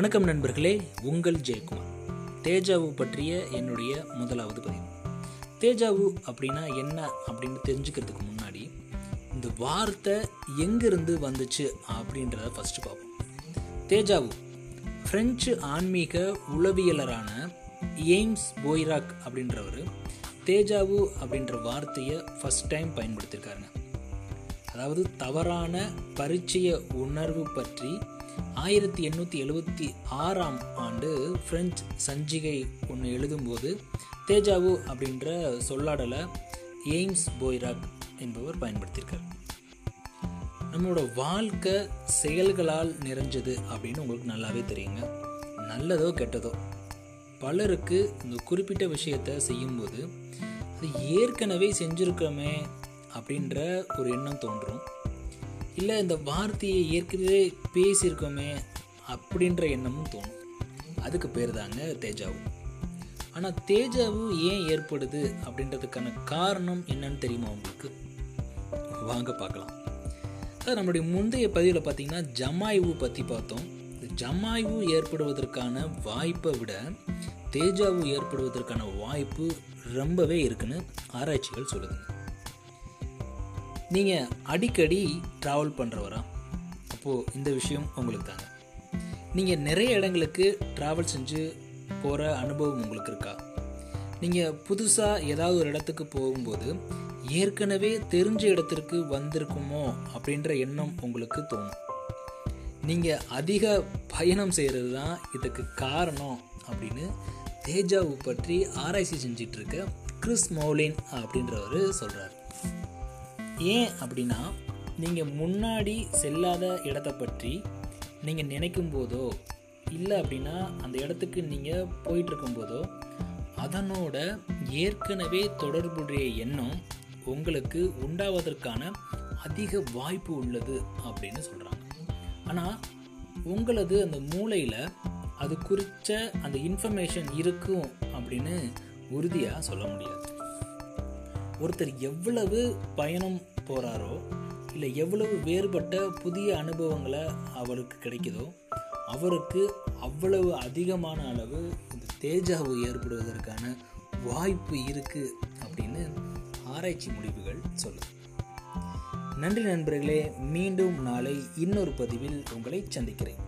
வணக்கம் நண்பர்களே உங்கள் ஜெயக்குமார். தேஜாவு பற்றிய என்னுடைய முதலாவது பதிவு. தேஜாவு அப்படின்னா என்ன அப்படின்னு தெரிஞ்சுக்கிறதுக்கு முன்னாடி இந்த வார்த்தை எங்கிருந்து வந்துச்சு அப்படின்றத ஃபஸ்ட்டு பார்ப்போம். தேஜாவு ஃப்ரெஞ்சு ஆன்மீக உளவியலரான எய்ம்ஸ் போய்ராக் அப்படின்றவர் தேஜாவு அப்படின்ற வார்த்தையை ஃபஸ்ட் டைம் பயன்படுத்தியிருக்காருங்க. அதாவது தவறான பரிச்சய உணர்வு பற்றி ஆயிரத்தி எண்ணூற்றி எழுபத்தி ஆறாம் ஆண்டு பிரெஞ்சு சஞ்சிகை ஒன்று எழுதும்போது தேஜாவு அப்படின்ற சொல்லாடலை எய்ம்ஸ் போய்ராக் என்பவர் பயன்படுத்தியிருக்கார். நம்மளோட வாழ்க்கை செயல்களால் நிறைஞ்சது அப்படின்னு உங்களுக்கு நல்லாவே தெரியுங்க. நல்லதோ கெட்டதோ. பலருக்கு இந்த குறிப்பிட்ட விஷயத்தை செய்யும்போது அது ஏற்கனவே செஞ்சுருக்கோமே அப்படின்ற ஒரு எண்ணம் தோன்றும். இல்லை இந்த வார்த்தையை ஏற்கனவே பேசியிருக்கோமே அப்படின்ற எண்ணமும் தோணும். அதுக்கு பேர் தாங்க தேஜாவு. ஆனால் தேஜாவு ஏன் ஏற்படுது அப்படின்றதுக்கான காரணம் என்னன்னு தெரியுமா உங்களுக்கு? வாங்க பார்க்கலாம். சார் நம்மளுடைய முந்தைய பதிவில் பார்த்தீங்கன்னா ஜமாய்வு பற்றி பார்த்தோம். இந்த ஜமாய்வு ஏற்படுவதற்கான வாய்ப்பை விட தேஜாவு ஏற்படுவதற்கான வாய்ப்பு ரொம்பவே இருக்குன்னு ஆராய்ச்சிகள் சொல்லுதுங்க. நீங்கள் அடிக்கடி ட்ராவல் பண்ணுறவரா அப்போது இந்த விஷயம் உங்களுக்கு தாங்க நீங்கள் நிறைய இடங்களுக்கு ட்ராவல் செஞ்சு போகிற அனுபவம் உங்களுக்கு இருக்கா? நீங்கள் புதுசாக ஏதாவது ஒரு இடத்துக்கு போகும்போது ஏற்கனவே தெரிஞ்ச இடத்திற்கு வந்திருக்குமோ அப்படின்ற எண்ணம் உங்களுக்கு தோணும். நீங்கள் அதிக பயணம் செய்கிறது தான் இதுக்கு காரணம் அப்படின்னு தேஜாவு பற்றி ஆராய்ச்சி செஞ்சிட்ருக்க கிறிஸ் மௌலின் அப்படின்றவர் சொல்கிறார் ஏன் அப்படின்னா நீங்கள் முன்னாடி செல்லாத இடத்த பற்றி நீங்கள் நினைக்கும் போதோ இல்லை அப்படின்னா அந்த இடத்துக்கு நீங்கள் போயிட்டுருக்கும் போதோ அதனோட ஏற்கனவே தொடர்புடைய எண்ணம் உங்களுக்கு உண்டாவதற்கான அதிக வாய்ப்பு உள்ளது அப்படின்னு சொல்கிறாங்க ஆனால் உங்களது அந்த மூளையில் அது குறித்த அந்த இன்ஃபர்மேஷன் இருக்கும் அப்படின்னு உறுதியாக சொல்ல முடியாது. ஒருத்தர் எவ்வளவு பயணம் போகிறாரோ இல்லை எவ்வளவு வேறுபட்ட புதிய அனுபவங்களை அவருக்கு கிடைக்குதோ அவருக்கு அவ்வளவு அதிகமான அளவு இந்த தேஜாவு ஏற்படுவதற்கான வாய்ப்பு இருக்குது அப்படின்னு ஆராய்ச்சி முடிவுகள் சொல்லுது. நன்றி நண்பர்களே மீண்டும் நாளை இன்னொரு பதிவில் உங்களை சந்திக்கிறேன்.